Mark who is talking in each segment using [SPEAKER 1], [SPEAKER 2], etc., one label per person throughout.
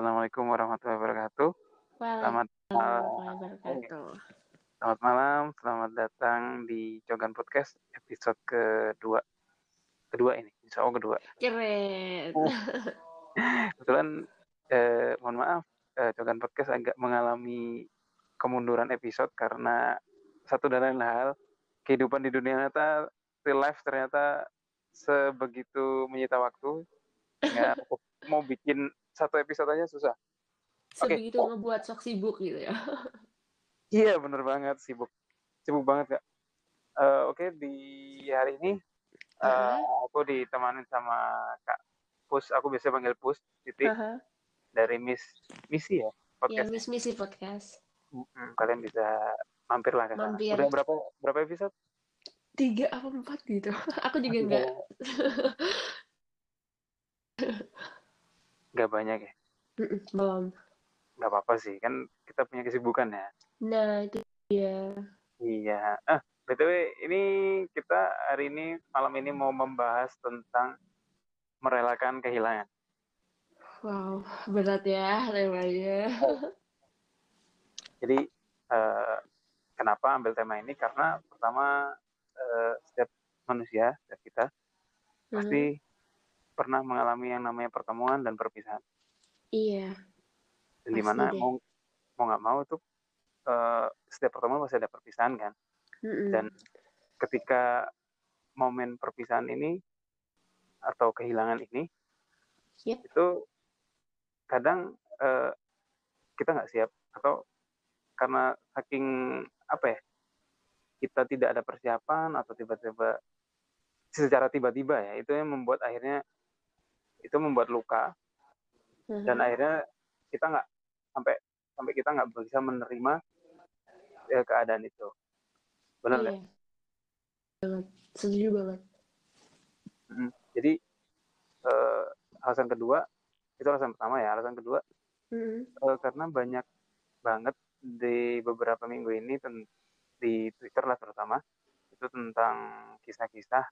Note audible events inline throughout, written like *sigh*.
[SPEAKER 1] Assalamualaikum warahmatullahi wabarakatuh. Selamat
[SPEAKER 2] Waalaikumsalam
[SPEAKER 1] selamat malam, selamat datang di Cogan Podcast episode kedua. Kedua ini, insya Allah kedua.
[SPEAKER 2] Keren. *laughs*
[SPEAKER 1] Kebetulan, eh, mohon maaf, eh, Cogan Podcast agak mengalami kemunduran episode karena satu dan lain hal, kehidupan di dunia nyata, real life ternyata sebegitu menyita waktu. Nggak *laughs* mau bikin satu episode aja susah.
[SPEAKER 2] Sebegitu ngebuat sok sibuk gitu ya. *laughs*
[SPEAKER 1] Iya bener banget sibuk sibuk banget kak. Eh, Oke di hari ini eh,
[SPEAKER 2] Heeh.
[SPEAKER 1] aku ditemanin sama kak Pus. Aku biasa panggil Pus titik
[SPEAKER 2] Aha.
[SPEAKER 1] dari Miss Misi ya
[SPEAKER 2] Ya,
[SPEAKER 1] podcast.
[SPEAKER 2] Miss Misi Podcast.
[SPEAKER 1] Mm-mm, Kalian bisa mampir lah ke sana.
[SPEAKER 2] Mampir.
[SPEAKER 1] Udah berapa berapa episode?
[SPEAKER 2] Tiga apa empat gitu. *laughs* Aku juga enggak. *laughs*
[SPEAKER 1] Nggak banyak ya.
[SPEAKER 2] Mm-mm, Belum.
[SPEAKER 1] Nggak apa-apa sih kan kita punya kesibukan ya.
[SPEAKER 2] Nah, itu dia.
[SPEAKER 1] Iya. Ah btw ini kita hari ini malam ini mau membahas tentang merelakan kehilangan.
[SPEAKER 2] Wow, berat ya temanya.
[SPEAKER 1] Jadi eh, kenapa ambil tema ini? Karena pertama eh, setiap manusia, setiap kita pasti pernah mengalami yang namanya pertemuan dan perpisahan.
[SPEAKER 2] Iya.
[SPEAKER 1] Dan
[SPEAKER 2] di
[SPEAKER 1] mana
[SPEAKER 2] deh.
[SPEAKER 1] mau mau nggak mau tuh eh, setiap pertemuan pasti ada perpisahan kan.
[SPEAKER 2] Mm-mm.
[SPEAKER 1] Dan ketika momen perpisahan ini atau kehilangan ini
[SPEAKER 2] Yep.
[SPEAKER 1] itu kadang eh, kita nggak siap atau karena saking apa ya kita tidak ada persiapan atau tiba-tiba secara tiba-tiba ya itu yang membuat akhirnya itu membuat luka dan
[SPEAKER 2] Aha.
[SPEAKER 1] akhirnya kita nggak sampai sampai kita nggak bisa menerima eh, keadaan itu benar nggak?
[SPEAKER 2] Iya. Banget. Setuju banget.
[SPEAKER 1] Mm. Jadi eh, alasan kedua itu alasan pertama ya alasan kedua
[SPEAKER 2] Mm-mm.
[SPEAKER 1] eh, karena banyak banget di beberapa minggu ini di Twitter lah terutama itu tentang kisah-kisah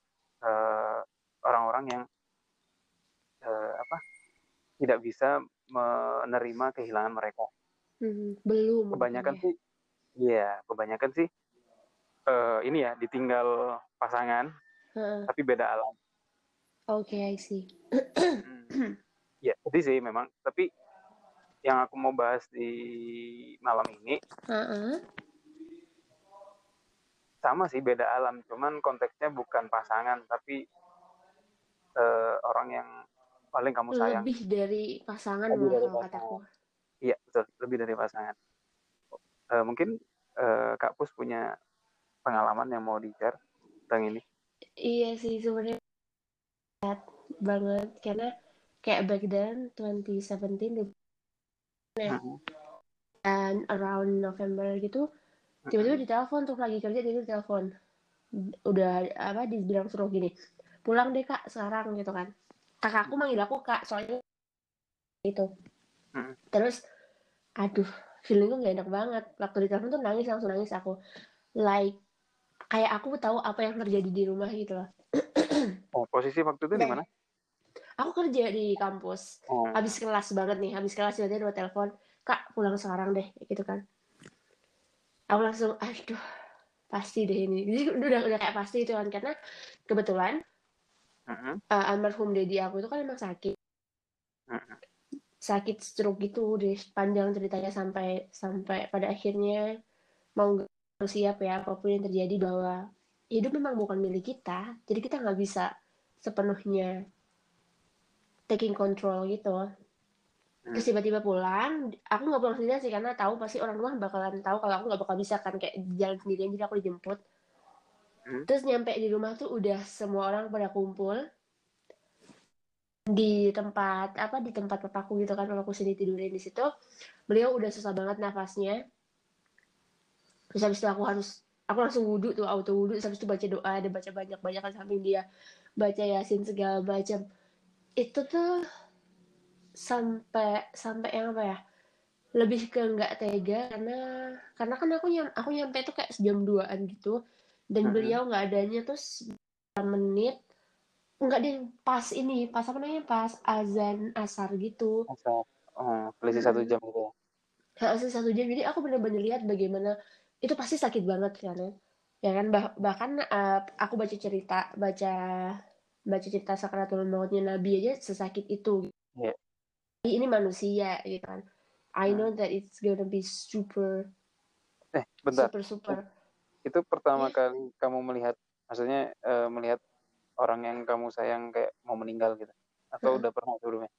[SPEAKER 1] eh, orang-orang yang eh, apa tidak bisa menerima kehilangan mereka.
[SPEAKER 2] Mm, Belum.
[SPEAKER 1] Kebanyakan
[SPEAKER 2] mungkin
[SPEAKER 1] sih, iya kebanyakan sih eh, ini ya ditinggal pasangan
[SPEAKER 2] ya. Heeh.
[SPEAKER 1] tapi beda alam.
[SPEAKER 2] Oke, I see.
[SPEAKER 1] Hmm. Ya, sedih sih memang. Tapi yang aku mau bahas di malam ini
[SPEAKER 2] Heeh.
[SPEAKER 1] sama sih beda alam, cuman konteksnya bukan pasangan tapi eh, orang yang paling kamu sayang.
[SPEAKER 2] Lebih dari pasangan
[SPEAKER 1] Lebih dari
[SPEAKER 2] kataku.
[SPEAKER 1] Iya betul, lebih dari pasangan. Eh, mungkin eh, Kak Pus punya pengalaman yang mau di-share tentang ini.
[SPEAKER 2] Iya sih sebenarnya banget karena kayak back then 2017 di-
[SPEAKER 1] Mm-mm.
[SPEAKER 2] dan around November gitu tiba-tiba ditelepon tuh lagi kerja dia telepon udah apa dibilang suruh gini pulang deh kak sekarang gitu kan kakakku manggil aku kak soalnya itu
[SPEAKER 1] Mm.
[SPEAKER 2] terus aduh feelingnya gak enak banget. Waktu ditelepon tuh nangis langsung nangis aku. Like kayak aku tahu apa yang terjadi di rumah gitu loh. *clears throat*
[SPEAKER 1] Oh, posisi waktu itu di mana?
[SPEAKER 2] aku kerja di kampus.
[SPEAKER 1] Oh,
[SPEAKER 2] habis kelas banget nih habis kelas tiba-tiba dua telepon kak pulang sekarang deh gitu kan. Aku langsung aduh pasti deh ini. Jadi udah udah kayak pasti itu kan karena kebetulan
[SPEAKER 1] mm-mm,
[SPEAKER 2] eh, almarhum dedi aku itu kan emang sakit.
[SPEAKER 1] Mm-mm.
[SPEAKER 2] sakit stroke gitu deh panjang ceritanya sampai sampai pada akhirnya mau nggak siap ya apa pun yang terjadi bahwa hidup memang bukan milik kita jadi kita nggak bisa sepenuhnya taking control gitu. Terus tiba-tiba pulang aku nggak pulang sendirian sih karena tahu pasti orang rumah bakalan tahu kalau aku nggak bakal bisa kan kayak jalan sendirian jadi aku dijemput
[SPEAKER 1] Hmm.
[SPEAKER 2] terus nyampe di rumah tuh udah semua orang pada kumpul. Di tempat apa di tempat papaku gitu kan papaku sendiri tidurin di situ. Beliau udah susah banget nafasnya. Terus habis itu aku harus aku langsung wudhu tuh auto wudhu. Habis itu baca doa dan baca banyak banyak kan samping dia. Baca yasin segala macam. Itu tuh sampai sampai yang apa ya? Lebih ke nggak tega karena karena kan aku nyam aku nyampe tuh kayak jam 2an gitu dan
[SPEAKER 1] Mhm.
[SPEAKER 2] beliau nggak adanya terus menit. Nggak deh pas ini pas apa namanya? Pas azan asar gitu.
[SPEAKER 1] Masa- oh selisih satu jam gitu. Ya
[SPEAKER 2] Heeh, satu jam. Jadi aku benar-benar lihat bagaimana itu pasti sakit banget kan ya. Ya kan bah bahkan uh, aku baca cerita baca baca cerita sakratul mautnya Nabi aja sesakit itu.
[SPEAKER 1] Yeah.
[SPEAKER 2] ini manusia gitu kan. I know hmm. that it's gonna be super
[SPEAKER 1] eh bentar.
[SPEAKER 2] super super
[SPEAKER 1] itu pertama yeah. kali kamu melihat maksudnya uh, melihat orang yang kamu sayang kayak mau meninggal gitu? Atau uh udah pernah sebelumnya?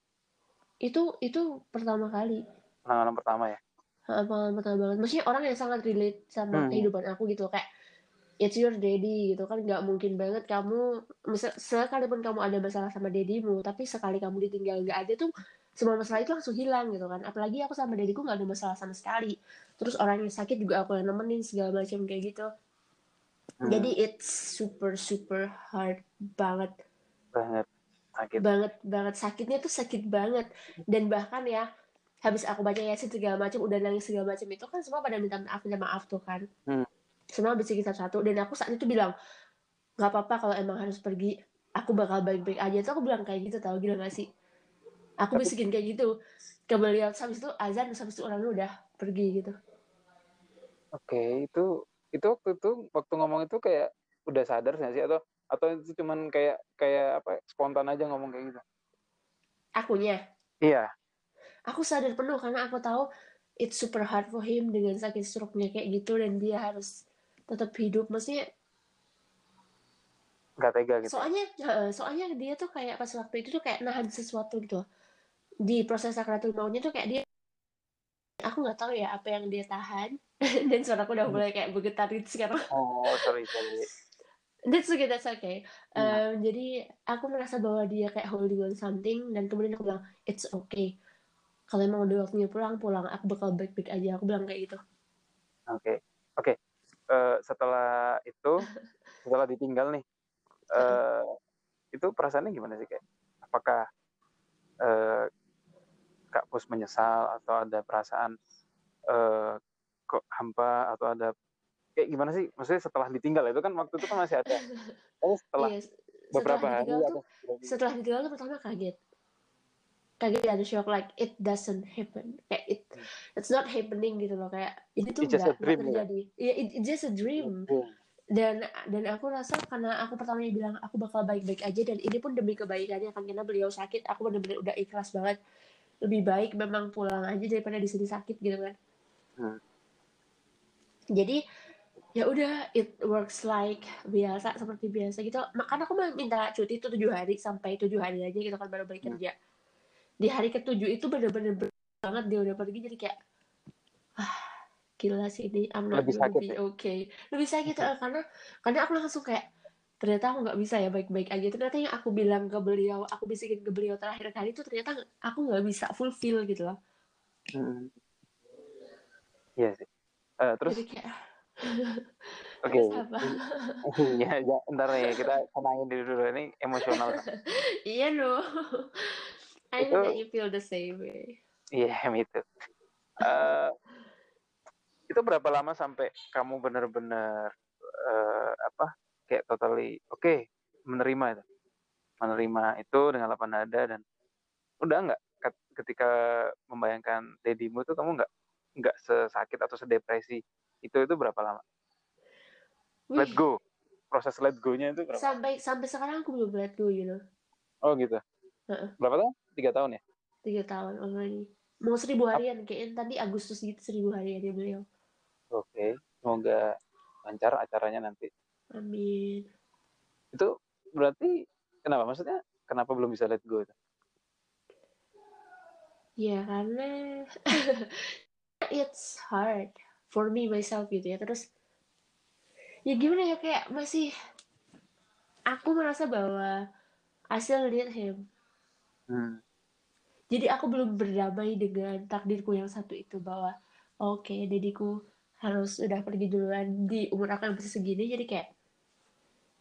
[SPEAKER 2] Itu itu pertama kali.
[SPEAKER 1] Pengalaman pertama ya?
[SPEAKER 2] Pengalaman pertama banget. Maksudnya orang yang sangat relate sama hmm. kehidupan aku gitu kayak it's your daddy gitu kan. Nggak mungkin banget kamu misal sekalipun kamu ada masalah sama dedimu tapi sekali kamu ditinggal nggak ada tuh semua masalah itu langsung hilang gitu kan. Apalagi aku sama dediku nggak ada masalah sama sekali. Terus orang yang sakit juga aku yang nemenin segala macam kayak gitu. Hmm. jadi it's super super hard banget.
[SPEAKER 1] Banget.
[SPEAKER 2] Sakit. Banget banget. Sakitnya tuh sakit banget. Dan bahkan ya habis aku baca ya segala macam udah nangis segala macam itu kan semua pada minta maaf minta maaf tuh kan. Hmm. semua bisikin satu-satu dan aku saat itu bilang nggak apa-apa kalau emang harus pergi. Aku bakal baik-baik aja. Tuh aku bilang kayak gitu tau gila gak sih aku bisikin kayak gitu. Ke beliau habis itu azan habis itu orang udah pergi gitu.
[SPEAKER 1] Oke okay, itu itu waktu itu waktu ngomong itu kayak udah sadar nggak sih? Atau atau itu cuman kayak kayak apa spontan aja ngomong kayak gitu?
[SPEAKER 2] Akunya?
[SPEAKER 1] Iya.
[SPEAKER 2] Aku sadar penuh karena aku tahu it's super hard for him dengan sakit stroke-nya kayak gitu dan dia harus tetap hidup. Maksudnya
[SPEAKER 1] nggak tega gitu?
[SPEAKER 2] Soalnya soalnya dia tuh kayak pas waktu itu tuh kayak nahan sesuatu gitu di proses sakratul mautnya tuh kayak dia aku nggak tahu ya apa yang dia tahan. *laughs* Dan suaraku udah mulai kayak bergetar gitu sekarang.
[SPEAKER 1] Oh sorry sorry.
[SPEAKER 2] That's okay, that's okay. Um, yeah. Jadi aku merasa bahwa dia kayak holding on something dan kemudian aku bilang it's okay. Kalau emang udah waktunya pulang pulang. Aku bakal baik-baik aja. Aku bilang kayak gitu.
[SPEAKER 1] Oke. Okay. oke. Okay. uh, eh, setelah itu *laughs* setelah ditinggal nih uh, itu perasaannya gimana sih kayak apakah pus menyesal atau ada perasaan uh, kok hampa atau ada kayak gimana sih? Maksudnya setelah ditinggal itu kan waktu itu kan masih ada. *laughs* Oh setelah yes. Iya, beberapa
[SPEAKER 2] setelah hari tuh, setelah ditinggal tuh pertama kaget. Kaget ada shock like it doesn't happen. Kayak it hmm. it's not happening gitu loh. Kayak ini tuh nggak terjadi ya? yeah, it, it's just a dream. Dan dan aku rasa karena aku pertamanya bilang aku bakal baik-baik aja dan ini pun demi kebaikannya kan karena beliau sakit aku benar-benar udah ikhlas banget lebih baik memang pulang aja daripada di sini sakit gitu kan hmm. jadi ya udah it works like biasa seperti biasa gitu makanya aku minta cuti itu tujuh hari sampai tujuh hari aja gitu kan baru balik hmm. kerja di hari ketujuh itu bener-bener banget dia udah pergi jadi kayak ah gila sih ini I'm not
[SPEAKER 1] lebih sakit ya?
[SPEAKER 2] okay lebih sakit ya, karena karena aku langsung kayak ternyata aku nggak bisa ya baik-baik aja ternyata yang aku bilang ke beliau aku bisikin ke beliau terakhir kali itu ternyata aku nggak bisa fulfill gitu loh
[SPEAKER 1] hmm. iya sih uh, terus
[SPEAKER 2] jadi kayak *laughs*
[SPEAKER 1] Oke. Okay. *laughs* ya, ya, ntar ya kita tenangin dulu ini emosional. *laughs*
[SPEAKER 2] iya loh. I know that you feel the same way.
[SPEAKER 1] Iya, yeah, me too. Uh, itu berapa lama sampai kamu benar-benar uh, apa kayak totally oke okay, menerima itu. Menerima itu dengan lapang dada dan udah nggak? Ketika membayangkan dedimu tuh kamu nggak nggak sesakit atau sedepresi itu itu berapa lama? Wih. let go. Proses let go-nya itu berapa?
[SPEAKER 2] Sampai sampai sekarang aku belum let go you know.
[SPEAKER 1] Oh gitu? Uh-uh. berapa tahun? Tiga tahun ya?
[SPEAKER 2] Tiga tahun already mau seribu harian kayaknya tadi Agustus gitu seribu harian ya beliau.
[SPEAKER 1] Oke okay. semoga lancar acaranya nanti
[SPEAKER 2] amin.
[SPEAKER 1] Itu berarti kenapa? Maksudnya kenapa belum bisa let go
[SPEAKER 2] ya karena *laughs* it's hard for me myself gitu ya. Terus ya gimana ya kayak masih aku merasa bahwa I still need him. Hmm. Jadi aku belum berdamai dengan takdirku yang satu itu bahwa oke okay, dediku harus udah pergi duluan di umur aku yang masih segini. Jadi kayak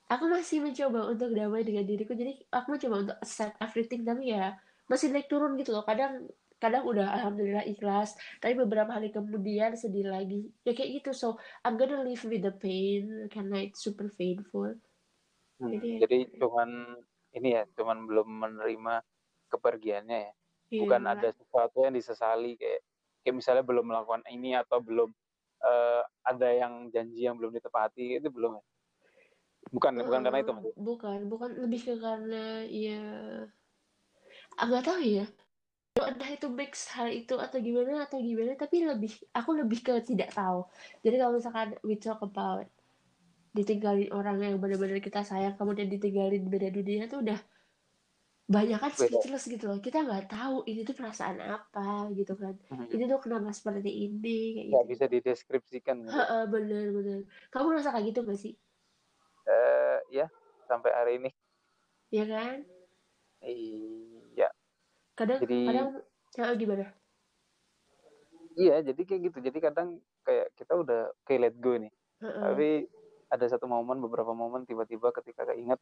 [SPEAKER 2] aku masih mencoba untuk damai dengan diriku jadi aku mencoba untuk accept everything tapi ya masih naik turun gitu loh. Kadang kadang udah alhamdulillah ikhlas tapi beberapa hari kemudian sedih lagi. Ya kayak gitu so I'm gonna live with the pain karena it's super painful.
[SPEAKER 1] Hmm, jadi, jadi cuman ini ya cuman belum menerima kepergiannya ya.
[SPEAKER 2] Iya,
[SPEAKER 1] bukan ada sesuatu yang disesali kayak kayak misalnya belum melakukan ini atau belum uh, ada yang janji yang belum ditepati itu belum ya bukan uh, bukan karena itu
[SPEAKER 2] maksudnya bukan bukan. Lebih ke karena ya agak tahu ya. Entah itu mix hal itu atau gimana atau gimana tapi lebih aku lebih ke tidak tahu. Jadi kalau misalkan we talk about ditinggalin orang yang benar-benar kita sayang kemudian ditinggalin beda dunia tuh udah banyak kan speechless gitu loh. Kita nggak tahu ini tuh perasaan apa gitu kan. Hmm. ini tuh kenapa seperti ini
[SPEAKER 1] kayak gitu. bisa dideskripsikan
[SPEAKER 2] gitu. bener bener kamu ngerasa kayak gitu gak sih
[SPEAKER 1] ya sampai hari ini
[SPEAKER 2] ya kan
[SPEAKER 1] iya
[SPEAKER 2] kadang jadi, kadang ya, gimana
[SPEAKER 1] iya jadi kayak gitu jadi kadang kayak kita udah kayak let go nih uh -uh. tapi ada satu momen beberapa momen tiba-tiba ketika keinget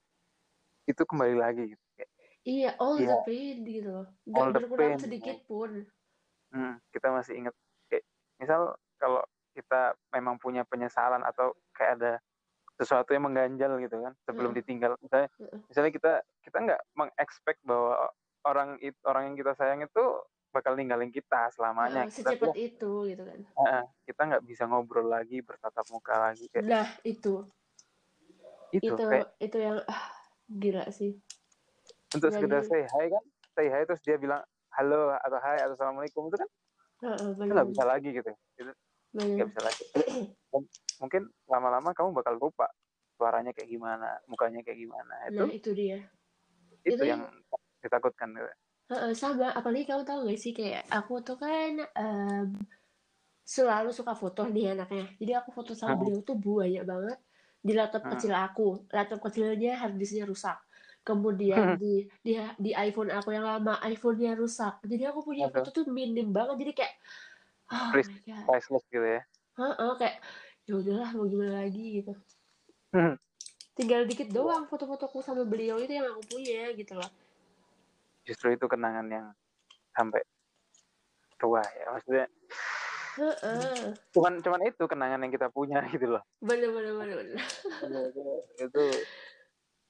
[SPEAKER 1] itu kembali lagi gitu kayak
[SPEAKER 2] Iya, all yeah. the pain gitu loh. Gak berkurang sedikit pun.
[SPEAKER 1] Hmm, kita masih inget. Kayak, misal kalau kita memang punya penyesalan atau kayak ada sesuatu yang mengganjal gitu kan sebelum uh. ditinggal. Misalnya uh. misalnya kita kita nggak mengekspek bahwa orang itu orang yang kita sayang itu bakal ninggalin kita selamanya.
[SPEAKER 2] Uh, secepat kita, itu gitu kan.
[SPEAKER 1] Uh, kita nggak bisa ngobrol lagi bertatap muka lagi
[SPEAKER 2] kayak nah itu. Itu itu, kayak, itu yang ah, gila sih.
[SPEAKER 1] Untuk sekedar say hi kan say hi terus dia bilang halo atau hai atau assalamualaikum itu kan uh, nggak bisa lagi gitu. Itu nggak bisa lagi *clears throat* mungkin lama-lama kamu bakal lupa suaranya kayak gimana mukanya kayak gimana itu
[SPEAKER 2] nah, itu dia.
[SPEAKER 1] Itu, itu yang ditakutkan gitu.
[SPEAKER 2] Uh, sama. Apalagi kamu tahu gak sih kayak aku tuh kan um, selalu suka foto nih anaknya. Jadi aku foto sama hmm. beliau tuh banyak banget. Di laptop hmm. kecil aku. Laptop kecilnya harddisknya rusak. Kemudian di di di iPhone aku yang lama iPhone-nya rusak. Jadi aku punya foto tuh minim banget. Jadi kayak
[SPEAKER 1] oh priceless gitu ya?
[SPEAKER 2] Heeh, kayak ya udahlah mau gimana lagi gitu. Hmm. tinggal dikit doang foto-fotoku sama beliau itu yang aku punya gitu loh.
[SPEAKER 1] Justru itu kenangan yang sampai tua ya. Maksudnya
[SPEAKER 2] uh
[SPEAKER 1] cuman cuman itu kenangan yang kita punya *laughs* gitu loh.
[SPEAKER 2] Bener bener bener, bener.
[SPEAKER 1] Iya, itu, itu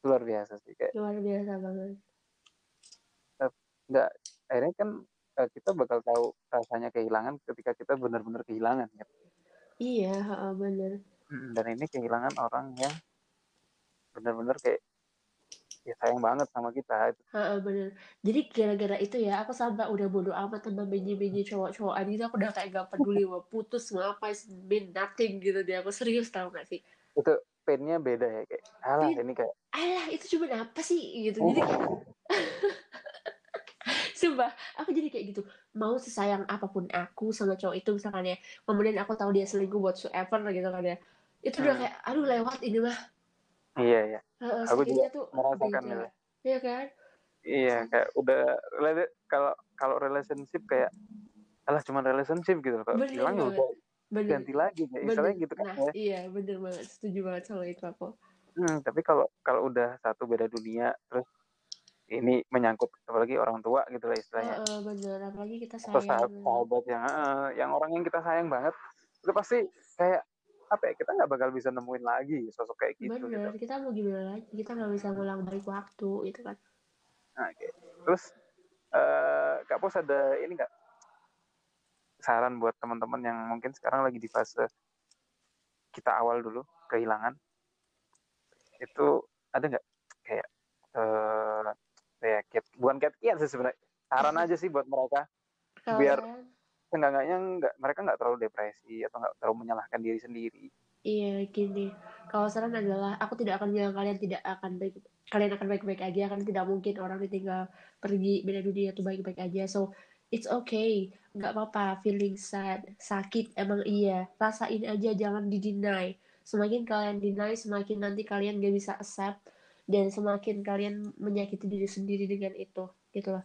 [SPEAKER 1] luar biasa sih kayak
[SPEAKER 2] luar biasa banget.
[SPEAKER 1] Nggak akhirnya kan eh, kita bakal tahu rasanya kehilangan ketika kita benar-benar kehilangan ya
[SPEAKER 2] iya benar
[SPEAKER 1] dan ini kehilangan orang yang benar-benar kayak ya sayang banget sama kita
[SPEAKER 2] itu. Ha, bener. Jadi gara-gara itu ya aku sampai udah bodo amat sama benji-benji cowok-cowokan itu aku udah kayak gak peduli mau putus ngapa mean nothing gitu dia aku serius tau gak sih?
[SPEAKER 1] Itu painnya beda ya kayak alah ini kayak
[SPEAKER 2] alah itu cuma apa sih gitu jadi *laughs* kayak Sumpah, aku jadi kayak gitu. Mau sesayang apa pun aku sama cowok itu misalkan ya. Kemudian aku tahu dia selingkuh buat whatsoever gitu kan ya. Itu udah hmm. kayak, aduh lewat ini mah.
[SPEAKER 1] Iya, iya. Uh, aku juga tuh merasakan
[SPEAKER 2] ya. Iya kan?
[SPEAKER 1] Iya, kayak udah kalau kalau relationship kayak alah cuma relationship gitu loh. Hilang ya udah bener. ganti lagi kayak istilahnya gitu kan
[SPEAKER 2] nah, ya. iya bener banget setuju banget sama itu aku
[SPEAKER 1] hmm, tapi kalau kalau udah satu beda dunia terus ini menyangkut apalagi orang tua gitu lah istilahnya.
[SPEAKER 2] Uh, uh, bener apalagi kita sayang
[SPEAKER 1] atau sahabat, yang uh, yang orang yang kita sayang banget itu pasti kayak apa ya kita nggak bakal bisa nemuin lagi sosok kayak gitu
[SPEAKER 2] bener
[SPEAKER 1] gitu.
[SPEAKER 2] kita mau gimana lagi? Kita nggak bisa ngulang balik waktu itu kan.
[SPEAKER 1] Nah, okay. terus uh, kak pos ada ini nggak? Saran buat teman-teman yang mungkin sekarang lagi di fase kita awal dulu kehilangan. Itu ada nggak? Kayak uh, kayak cat, bukan cat kiat sih sebenarnya. Saran aja sih buat mereka. Kalo biar enggak-enggaknya enggak mereka nggak terlalu depresi atau nggak terlalu menyalahkan diri sendiri.
[SPEAKER 2] Iya gini. Kalau saran adalah aku tidak akan bilang kalian tidak akan baik kalian akan baik-baik aja kan tidak mungkin orang ditinggal pergi beda dunia itu baik-baik aja. So it's okay. Nggak apa-apa feeling sad sakit emang iya. Rasain aja jangan di deny semakin kalian deny semakin nanti kalian gak bisa accept dan semakin kalian menyakiti diri sendiri dengan itu gitu loh.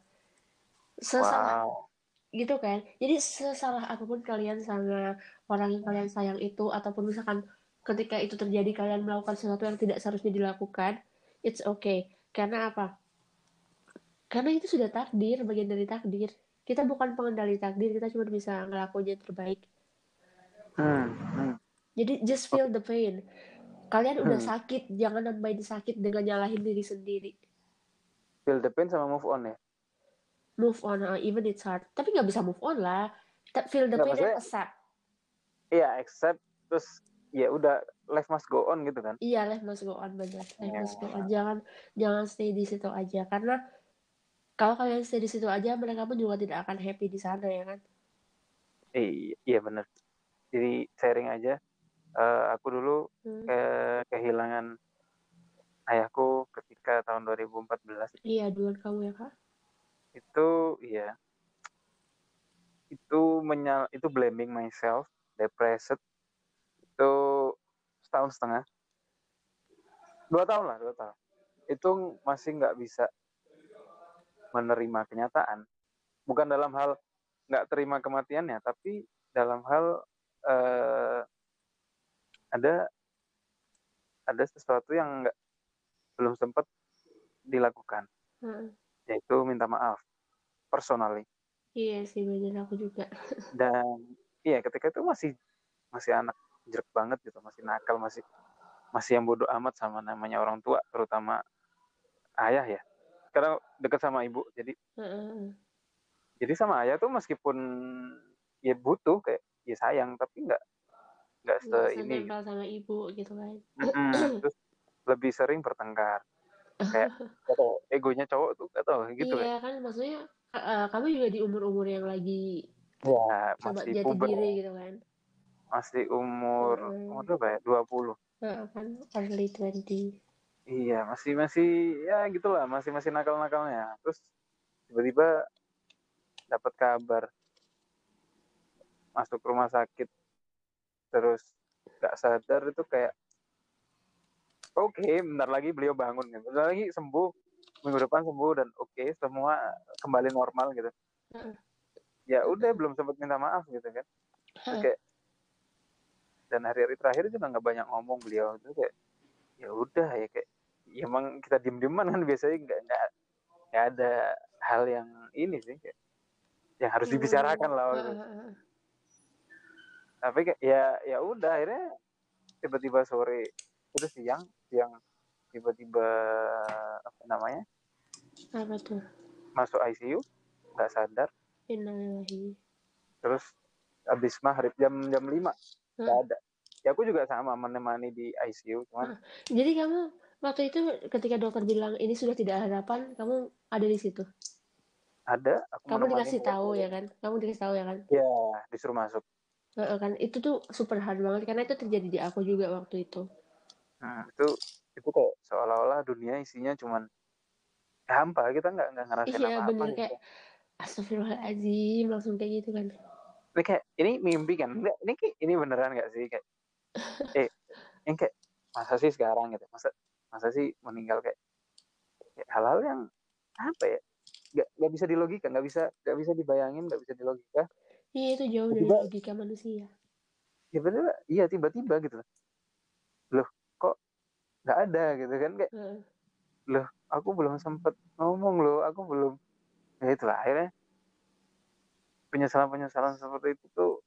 [SPEAKER 2] Sesalah wow. gitu kan. Jadi sesalah apa pun kalian sama orang yang kalian sayang itu ataupun misalkan ketika itu terjadi kalian melakukan sesuatu yang tidak seharusnya dilakukan it's okay. Karena apa? Karena itu sudah takdir bagian dari takdir. Kita bukan pengendali takdir kita cuma bisa ngelakuin yang terbaik.
[SPEAKER 1] Hmm, hmm.
[SPEAKER 2] jadi just feel the pain kalian hmm. udah sakit jangan nambahin sakit dengan nyalahin diri sendiri.
[SPEAKER 1] Feel the pain sama move on ya?
[SPEAKER 2] Move on uh, even it's hard. Tapi nggak bisa move on lah. Feel the pain and accept.
[SPEAKER 1] Iya accept terus ya udah life must go on gitu kan?
[SPEAKER 2] Iya life must go on bener. Life must go on. Jangan jangan stay di situ aja. Karena kalau kalian stay di situ aja mereka pun juga tidak akan happy di sana ya kan?
[SPEAKER 1] Iya iya bener. Jadi sharing aja Eh, aku dulu
[SPEAKER 2] Hmm.
[SPEAKER 1] ke kehilangan ayahku ketika tahun 2014
[SPEAKER 2] iya duluan kamu ya kak.
[SPEAKER 1] Itu iya. Itu menyal itu blaming myself depressed. Itu setahun setengah. Dua tahun lah dua tahun. Itu masih nggak bisa menerima kenyataan. Bukan dalam hal nggak terima kematiannya tapi dalam hal eh, ada ada sesuatu yang nggak belum sempat dilakukan
[SPEAKER 2] Heeh.
[SPEAKER 1] yaitu minta maaf personally
[SPEAKER 2] iya sih bener aku juga *laughs*
[SPEAKER 1] dan iya ketika itu masih masih anak jerk banget gitu masih nakal masih masih yang bodoh amat sama namanya orang tua terutama ayah ya karena dekat sama ibu jadi
[SPEAKER 2] Heeh.
[SPEAKER 1] jadi sama ayah tuh meskipun ya butuh kayak ya sayang tapi nggak nggak se
[SPEAKER 2] Nggak
[SPEAKER 1] ini.
[SPEAKER 2] senempel sama ibu gitu kan.
[SPEAKER 1] Mm-mm. terus lebih sering bertengkar. Kayak *laughs* gak tau, egonya cowok tuh gak tau gitu
[SPEAKER 2] iya kan maksudnya eh, kamu juga di umur-umur yang lagi
[SPEAKER 1] ya
[SPEAKER 2] coba
[SPEAKER 1] masih
[SPEAKER 2] jadi
[SPEAKER 1] puber.
[SPEAKER 2] diri gitu kan.
[SPEAKER 1] Masih umur
[SPEAKER 2] Mm.
[SPEAKER 1] umur berapa ya? 20
[SPEAKER 2] Heeh, kan early 20
[SPEAKER 1] Iya, masih masih ya gitulah, masih masih nakal-nakalnya. Terus tiba-tiba dapat kabar masuk rumah sakit, terus nggak sadar itu kayak oke, bentar lagi beliau bangun, gitu. bentar lagi sembuh, minggu depan sembuh dan oke semua kembali normal gitu.
[SPEAKER 2] Heeh.
[SPEAKER 1] Ya udah belum sempat minta maaf gitu kan. Terus
[SPEAKER 2] Heeh.
[SPEAKER 1] kayak dan hari-hari terakhir juga nggak banyak ngomong beliau itu kayak ya udah ya kayak ya emang kita diem dieman kan biasanya nggak nggak nggak ada hal yang ini sih kayak yang harus
[SPEAKER 2] Hmm.
[SPEAKER 1] dibicarakan lah. Tapi ya ya udah akhirnya tiba-tiba sore itu siang siang tiba-tiba apa namanya?
[SPEAKER 2] Apa tuh?
[SPEAKER 1] Masuk ICU nggak sadar.
[SPEAKER 2] Innalillahi.
[SPEAKER 1] Terus habis maghrib jam jam lima nggak ada. Ya aku juga sama menemani di ICU cuman
[SPEAKER 2] jadi kamu waktu itu ketika dokter bilang ini sudah tidak ada harapan kamu ada di situ?
[SPEAKER 1] Ada aku
[SPEAKER 2] kamu dikasih tahu ya kan? Kamu dikasih tahu ya kan?
[SPEAKER 1] Ya disuruh masuk
[SPEAKER 2] Heeh, kan. Itu tuh super hard banget karena itu terjadi di aku juga waktu itu.
[SPEAKER 1] Nah, itu itu kayak seolah-olah dunia isinya cuman hampa kita nggak nggak ngerasain
[SPEAKER 2] iya
[SPEAKER 1] apa-apa
[SPEAKER 2] bener
[SPEAKER 1] gitu.
[SPEAKER 2] kayak astagfirullahaladzim langsung kayak gitu kan.
[SPEAKER 1] Ini kayak ini mimpi kan? Enggak, ini kayak ini beneran nggak sih? Kayak eh yang kayak masa sih sekarang gitu? Masa masa sih meninggal kayak, kayak hal-hal yang apa ya? Nggak nggak bisa dilogika nggak bisa nggak bisa dibayangin nggak bisa dilogika
[SPEAKER 2] iya itu jauh dari
[SPEAKER 1] Tiba-
[SPEAKER 2] logika manusia.
[SPEAKER 1] Ya bener iya tiba-tiba gitu loh. Kok nggak ada gitu kan kayak
[SPEAKER 2] Heeh.
[SPEAKER 1] aku belum sempet ngomong loh aku belum. Ya itulah akhirnya penyesalan-penyesalan seperti itu tuh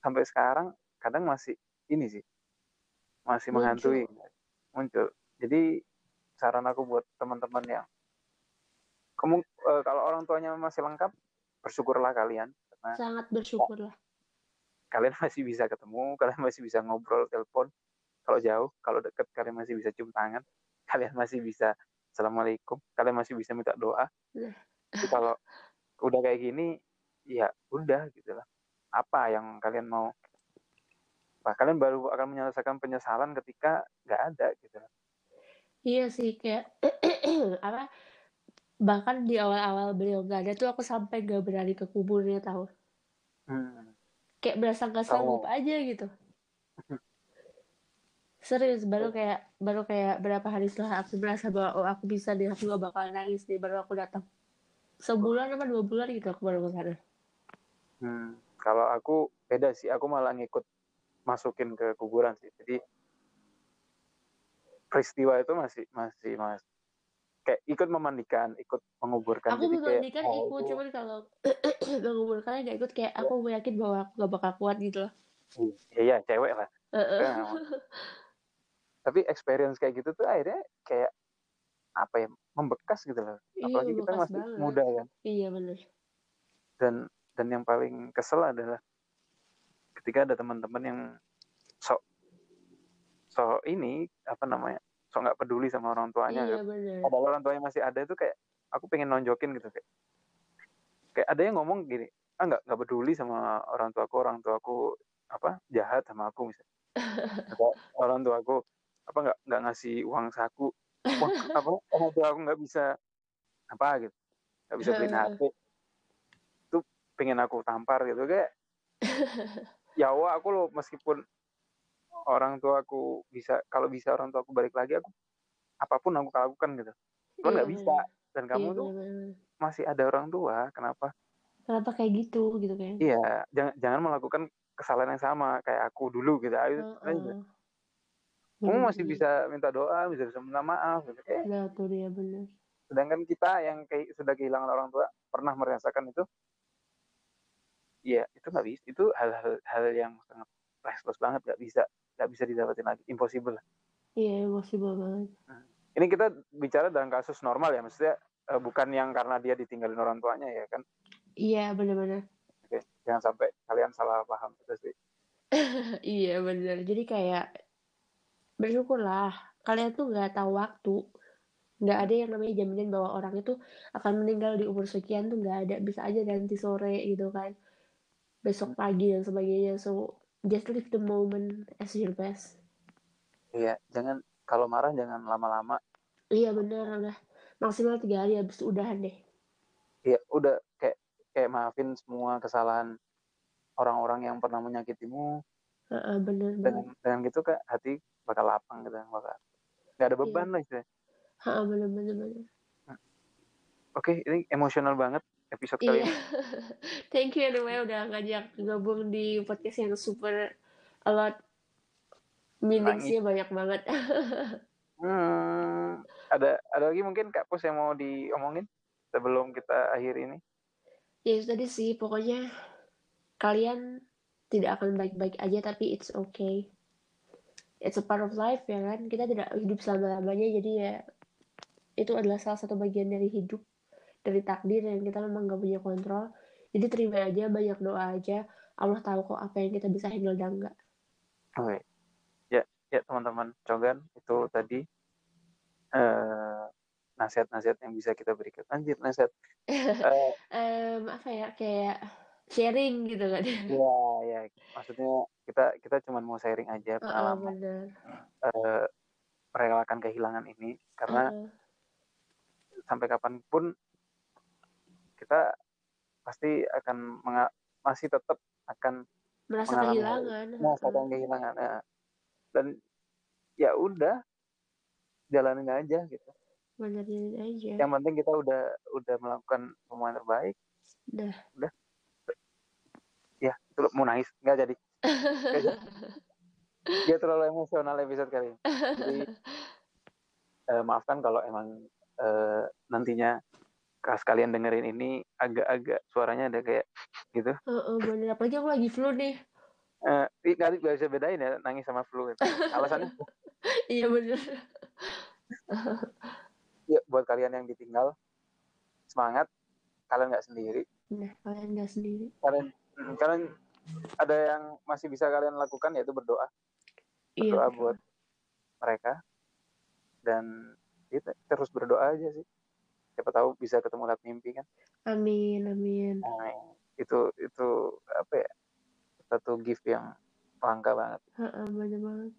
[SPEAKER 1] sampai sekarang kadang masih ini sih masih
[SPEAKER 2] Muncul.
[SPEAKER 1] menghantui muncul. Jadi saran aku buat teman-teman yang kamu eh, kalau orang tuanya masih lengkap bersyukurlah kalian karena
[SPEAKER 2] sangat bersyukur lah
[SPEAKER 1] kalian masih bisa ketemu *laughs* kalian masih bisa ngobrol telepon. Kalau jauh kalau deket kalian masih bisa cium tangan. *laughs* Kalian masih bisa assalamualaikum. Kalian masih bisa minta doa.
[SPEAKER 2] Nah.
[SPEAKER 1] Kalau udah kayak gini ya udah gitu lah. Apa yang kalian mau? Apa kalian baru akan menyelesaikan penyesalan ketika nggak ada gitu lah.
[SPEAKER 2] Iya sih kayak *clears throat* apa bahkan di awal-awal beliau nggak ada tuh aku sampai gak berani ke kuburnya tahu
[SPEAKER 1] Hmm.
[SPEAKER 2] kayak berasa nggak sanggup
[SPEAKER 1] Oh.
[SPEAKER 2] aja gitu serius baru kayak baru kayak berapa hari setelah aku merasa bahwa oh aku bisa deh aku gak bakal nangis nih baru aku datang sebulan apa dua bulan gitu aku baru ke sana
[SPEAKER 1] Hmm. kalau aku beda sih aku malah ngikut masukin ke kuburan sih jadi peristiwa itu masih masih mas kayak ikut memandikan ikut menguburkan
[SPEAKER 2] aku
[SPEAKER 1] jadi kayak
[SPEAKER 2] memandikan
[SPEAKER 1] oh,
[SPEAKER 2] ikut
[SPEAKER 1] itu-
[SPEAKER 2] cuman kalau *clears throat* menguburkannya gak ikut kayak aku yakin bahwa aku gak bakal kuat gitu loh
[SPEAKER 1] iya iya cewek lah
[SPEAKER 2] Heeh.
[SPEAKER 1] Tapi tapi experience kayak gitu tuh akhirnya kayak apa ya membekas gitu loh
[SPEAKER 2] Iya,
[SPEAKER 1] apalagi kita masih
[SPEAKER 2] banget.
[SPEAKER 1] muda kan
[SPEAKER 2] Iya bener.
[SPEAKER 1] dan dan yang paling kesel adalah ketika ada teman-teman yang sok sok ini apa namanya sok nggak peduli sama orang tuanya
[SPEAKER 2] Iya
[SPEAKER 1] kan.
[SPEAKER 2] bener.
[SPEAKER 1] padahal orang tuanya masih ada itu kayak aku pengen nonjokin gitu kayak. Kayak ada yang ngomong gini ah nggak nggak peduli sama orang tuaku orang tuaku apa jahat sama aku misalnya *laughs* orang tuaku apa nggak nggak ngasih uang saku? Wah, apa orang tua aku nggak bisa apa gitu. Nggak bisa beliin HP itu pengen aku tampar gitu kayak. *laughs* Ya Allah aku loh meskipun orang tua aku bisa kalau bisa orang tua aku balik lagi aku apa pun aku lakukan gitu cuman
[SPEAKER 2] Iya,
[SPEAKER 1] nggak bisa
[SPEAKER 2] bener.
[SPEAKER 1] dan kamu
[SPEAKER 2] Iya,
[SPEAKER 1] tuh
[SPEAKER 2] bener-bener.
[SPEAKER 1] masih ada orang tua kenapa
[SPEAKER 2] Kenapa kayak gitu gitu kan?
[SPEAKER 1] iya jangan jangan melakukan kesalahan yang sama kayak aku dulu gitu ayo aja.
[SPEAKER 2] Heeh.
[SPEAKER 1] kamu masih
[SPEAKER 2] sih.
[SPEAKER 1] bisa minta doa bisa bisa minta maaf gitu. Eh,
[SPEAKER 2] Nah tuh dia bener.
[SPEAKER 1] sedangkan kita yang kayak sudah kehilangan orang tua pernah merasakan itu ya itu nggak bisa itu hal-hal hal yang sangat priceless banget nggak bisa nggak bisa didapetin lagi impossible lah.
[SPEAKER 2] Iya possible banget.
[SPEAKER 1] ini kita bicara dalam kasus normal ya maksudnya eh, bukan yang karena dia ditinggalin orang tuanya ya kan
[SPEAKER 2] Iya bener-bener.
[SPEAKER 1] Oke, jangan sampai kalian salah paham itu sih *laughs*
[SPEAKER 2] Iya bener. Jadi kayak bersyukurlah kalian tuh nggak tahu waktu. Nggak ada yang namanya jaminan bahwa orang itu akan meninggal di umur sekian tuh nggak ada. Bisa aja nanti sore gitu kan. Besok pagi dan sebagainya. So just live the moment as your best.
[SPEAKER 1] iya jangan kalau marah jangan lama-lama
[SPEAKER 2] Iya bener udah maksimal tiga hari habis itu udahan deh.
[SPEAKER 1] ya udah kayak kayak maafin semua kesalahan orang-orang yang pernah menyakitimu
[SPEAKER 2] Heeh, bener banget.
[SPEAKER 1] dengan dengan gitu kak hati bakal lapang gitu bakal nggak ada beban
[SPEAKER 2] Iya.
[SPEAKER 1] lah istilahnya.
[SPEAKER 2] Heeh, bener bener bener.
[SPEAKER 1] oke ini emosional banget episode kali
[SPEAKER 2] Iya.
[SPEAKER 1] ini *laughs*
[SPEAKER 2] Thank you anyway udah ngajak gabung di podcast yang super a lot meaningsnya banyak banget. *laughs*
[SPEAKER 1] hmm, ada ada lagi mungkin kak Pus yang mau diomongin sebelum kita akhiri ini
[SPEAKER 2] ya itu tadi sih pokoknya kalian tidak akan baik-baik aja tapi it's okay. It's a part of life ya kan. Kita tidak hidup selama-lamanya jadi ya itu adalah salah satu bagian dari hidup dari takdir yang kita memang gak punya kontrol. Jadi terima aja, banyak doa aja. Allah tahu kok apa yang kita bisa handle dan enggak.
[SPEAKER 1] Oke. Ya, ya teman-teman cogan itu tadi eh nasihat-nasihat yang bisa kita berikan. Anjir, nasihat. *laughs* Eh,
[SPEAKER 2] Em, apa ya kayak sharing gitu kan.
[SPEAKER 1] ya, ya. Maksudnya kita kita cuma mau sharing aja pengalaman
[SPEAKER 2] bener.
[SPEAKER 1] eh, merelakan kehilangan ini karena
[SPEAKER 2] Heeh.
[SPEAKER 1] sampai kapan pun kita pasti akan menga- masih tetap akan
[SPEAKER 2] merasa
[SPEAKER 1] mengalami
[SPEAKER 2] kehilangan.
[SPEAKER 1] merasakan kehilangan ya. dan ya udah jalanin aja gitu
[SPEAKER 2] Benerin aja.
[SPEAKER 1] yang penting kita udah udah melakukan semua yang terbaik
[SPEAKER 2] Udah.
[SPEAKER 1] ya itu mau nangis nggak jadi Nggak jadi. *laughs* dia terlalu emosional episode kali ini jadi *laughs* eh, maafkan kalau emang eh, nantinya kalian dengerin ini agak-agak suaranya ada kayak gitu
[SPEAKER 2] Heeh, bener. Apalagi aku lagi flu nih.
[SPEAKER 1] eh nggak nggak bisa bedain ya nangis sama flu gitu. alasannya *laughs*
[SPEAKER 2] Iya bener.
[SPEAKER 1] ya buat kalian yang ditinggal semangat kalian nggak sendiri
[SPEAKER 2] Nah, kalian nggak sendiri.
[SPEAKER 1] kalian mm, kalian ada yang masih bisa kalian lakukan yaitu berdoa
[SPEAKER 2] Iya.
[SPEAKER 1] berdoa
[SPEAKER 2] bener.
[SPEAKER 1] buat mereka dan kita terus berdoa aja sih siapa tahu bisa ketemu lewat mimpi kan
[SPEAKER 2] Amin, amin.
[SPEAKER 1] nah, itu itu apa ya satu gift yang langka banget
[SPEAKER 2] Heeh, bener banget.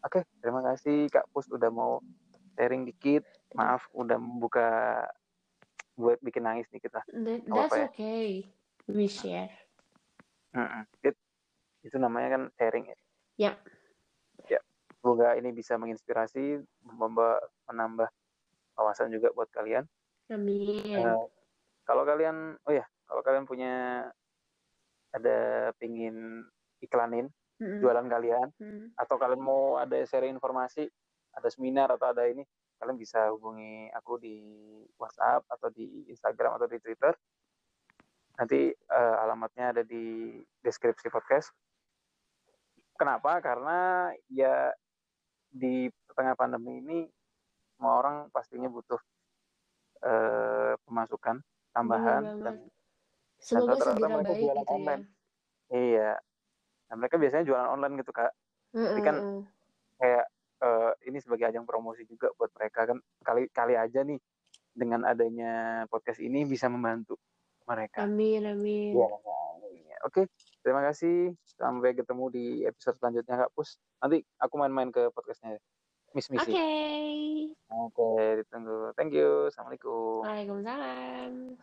[SPEAKER 1] oke terima kasih kak Pus udah mau sharing dikit maaf udah membuka buat bikin nangis nih kita
[SPEAKER 2] That, that's
[SPEAKER 1] ya?
[SPEAKER 2] okay. We share.
[SPEAKER 1] Mm-mm. It- itu namanya kan sharing ya
[SPEAKER 2] Yap.
[SPEAKER 1] ya semoga ini bisa menginspirasi membawa menambah wawasan juga buat kalian
[SPEAKER 2] Amin.
[SPEAKER 1] Eh, kalau kalian oh ya kalau kalian punya ada pingin iklanin
[SPEAKER 2] Mm-mm.
[SPEAKER 1] jualan kalian
[SPEAKER 2] Mm.
[SPEAKER 1] atau kalian mau ada sharing informasi ada seminar atau ada ini kalian bisa hubungi aku di WhatsApp atau di Instagram atau di Twitter nanti eh, alamatnya ada di deskripsi podcast kenapa karena ya di tengah pandemi ini semua orang pastinya butuh uh, pemasukan tambahan dan
[SPEAKER 2] semoga dan segera baik gitu ya. online.
[SPEAKER 1] ya iya. Nah mereka biasanya jualan online gitu kak. Mm -mm. kan kayak uh, ini sebagai ajang promosi juga buat mereka kan kali kali aja nih dengan adanya podcast ini bisa membantu mereka.
[SPEAKER 2] Amin amin. Ya,
[SPEAKER 1] oke terima kasih. Sampai ketemu di episode selanjutnya kak Pus. Nanti aku main-main ke podcastnya Miss Missy.
[SPEAKER 2] Oke. Okay.
[SPEAKER 1] Oke, okay, ditunggu. Thank you. Assalamualaikum.
[SPEAKER 2] Waalaikumsalam.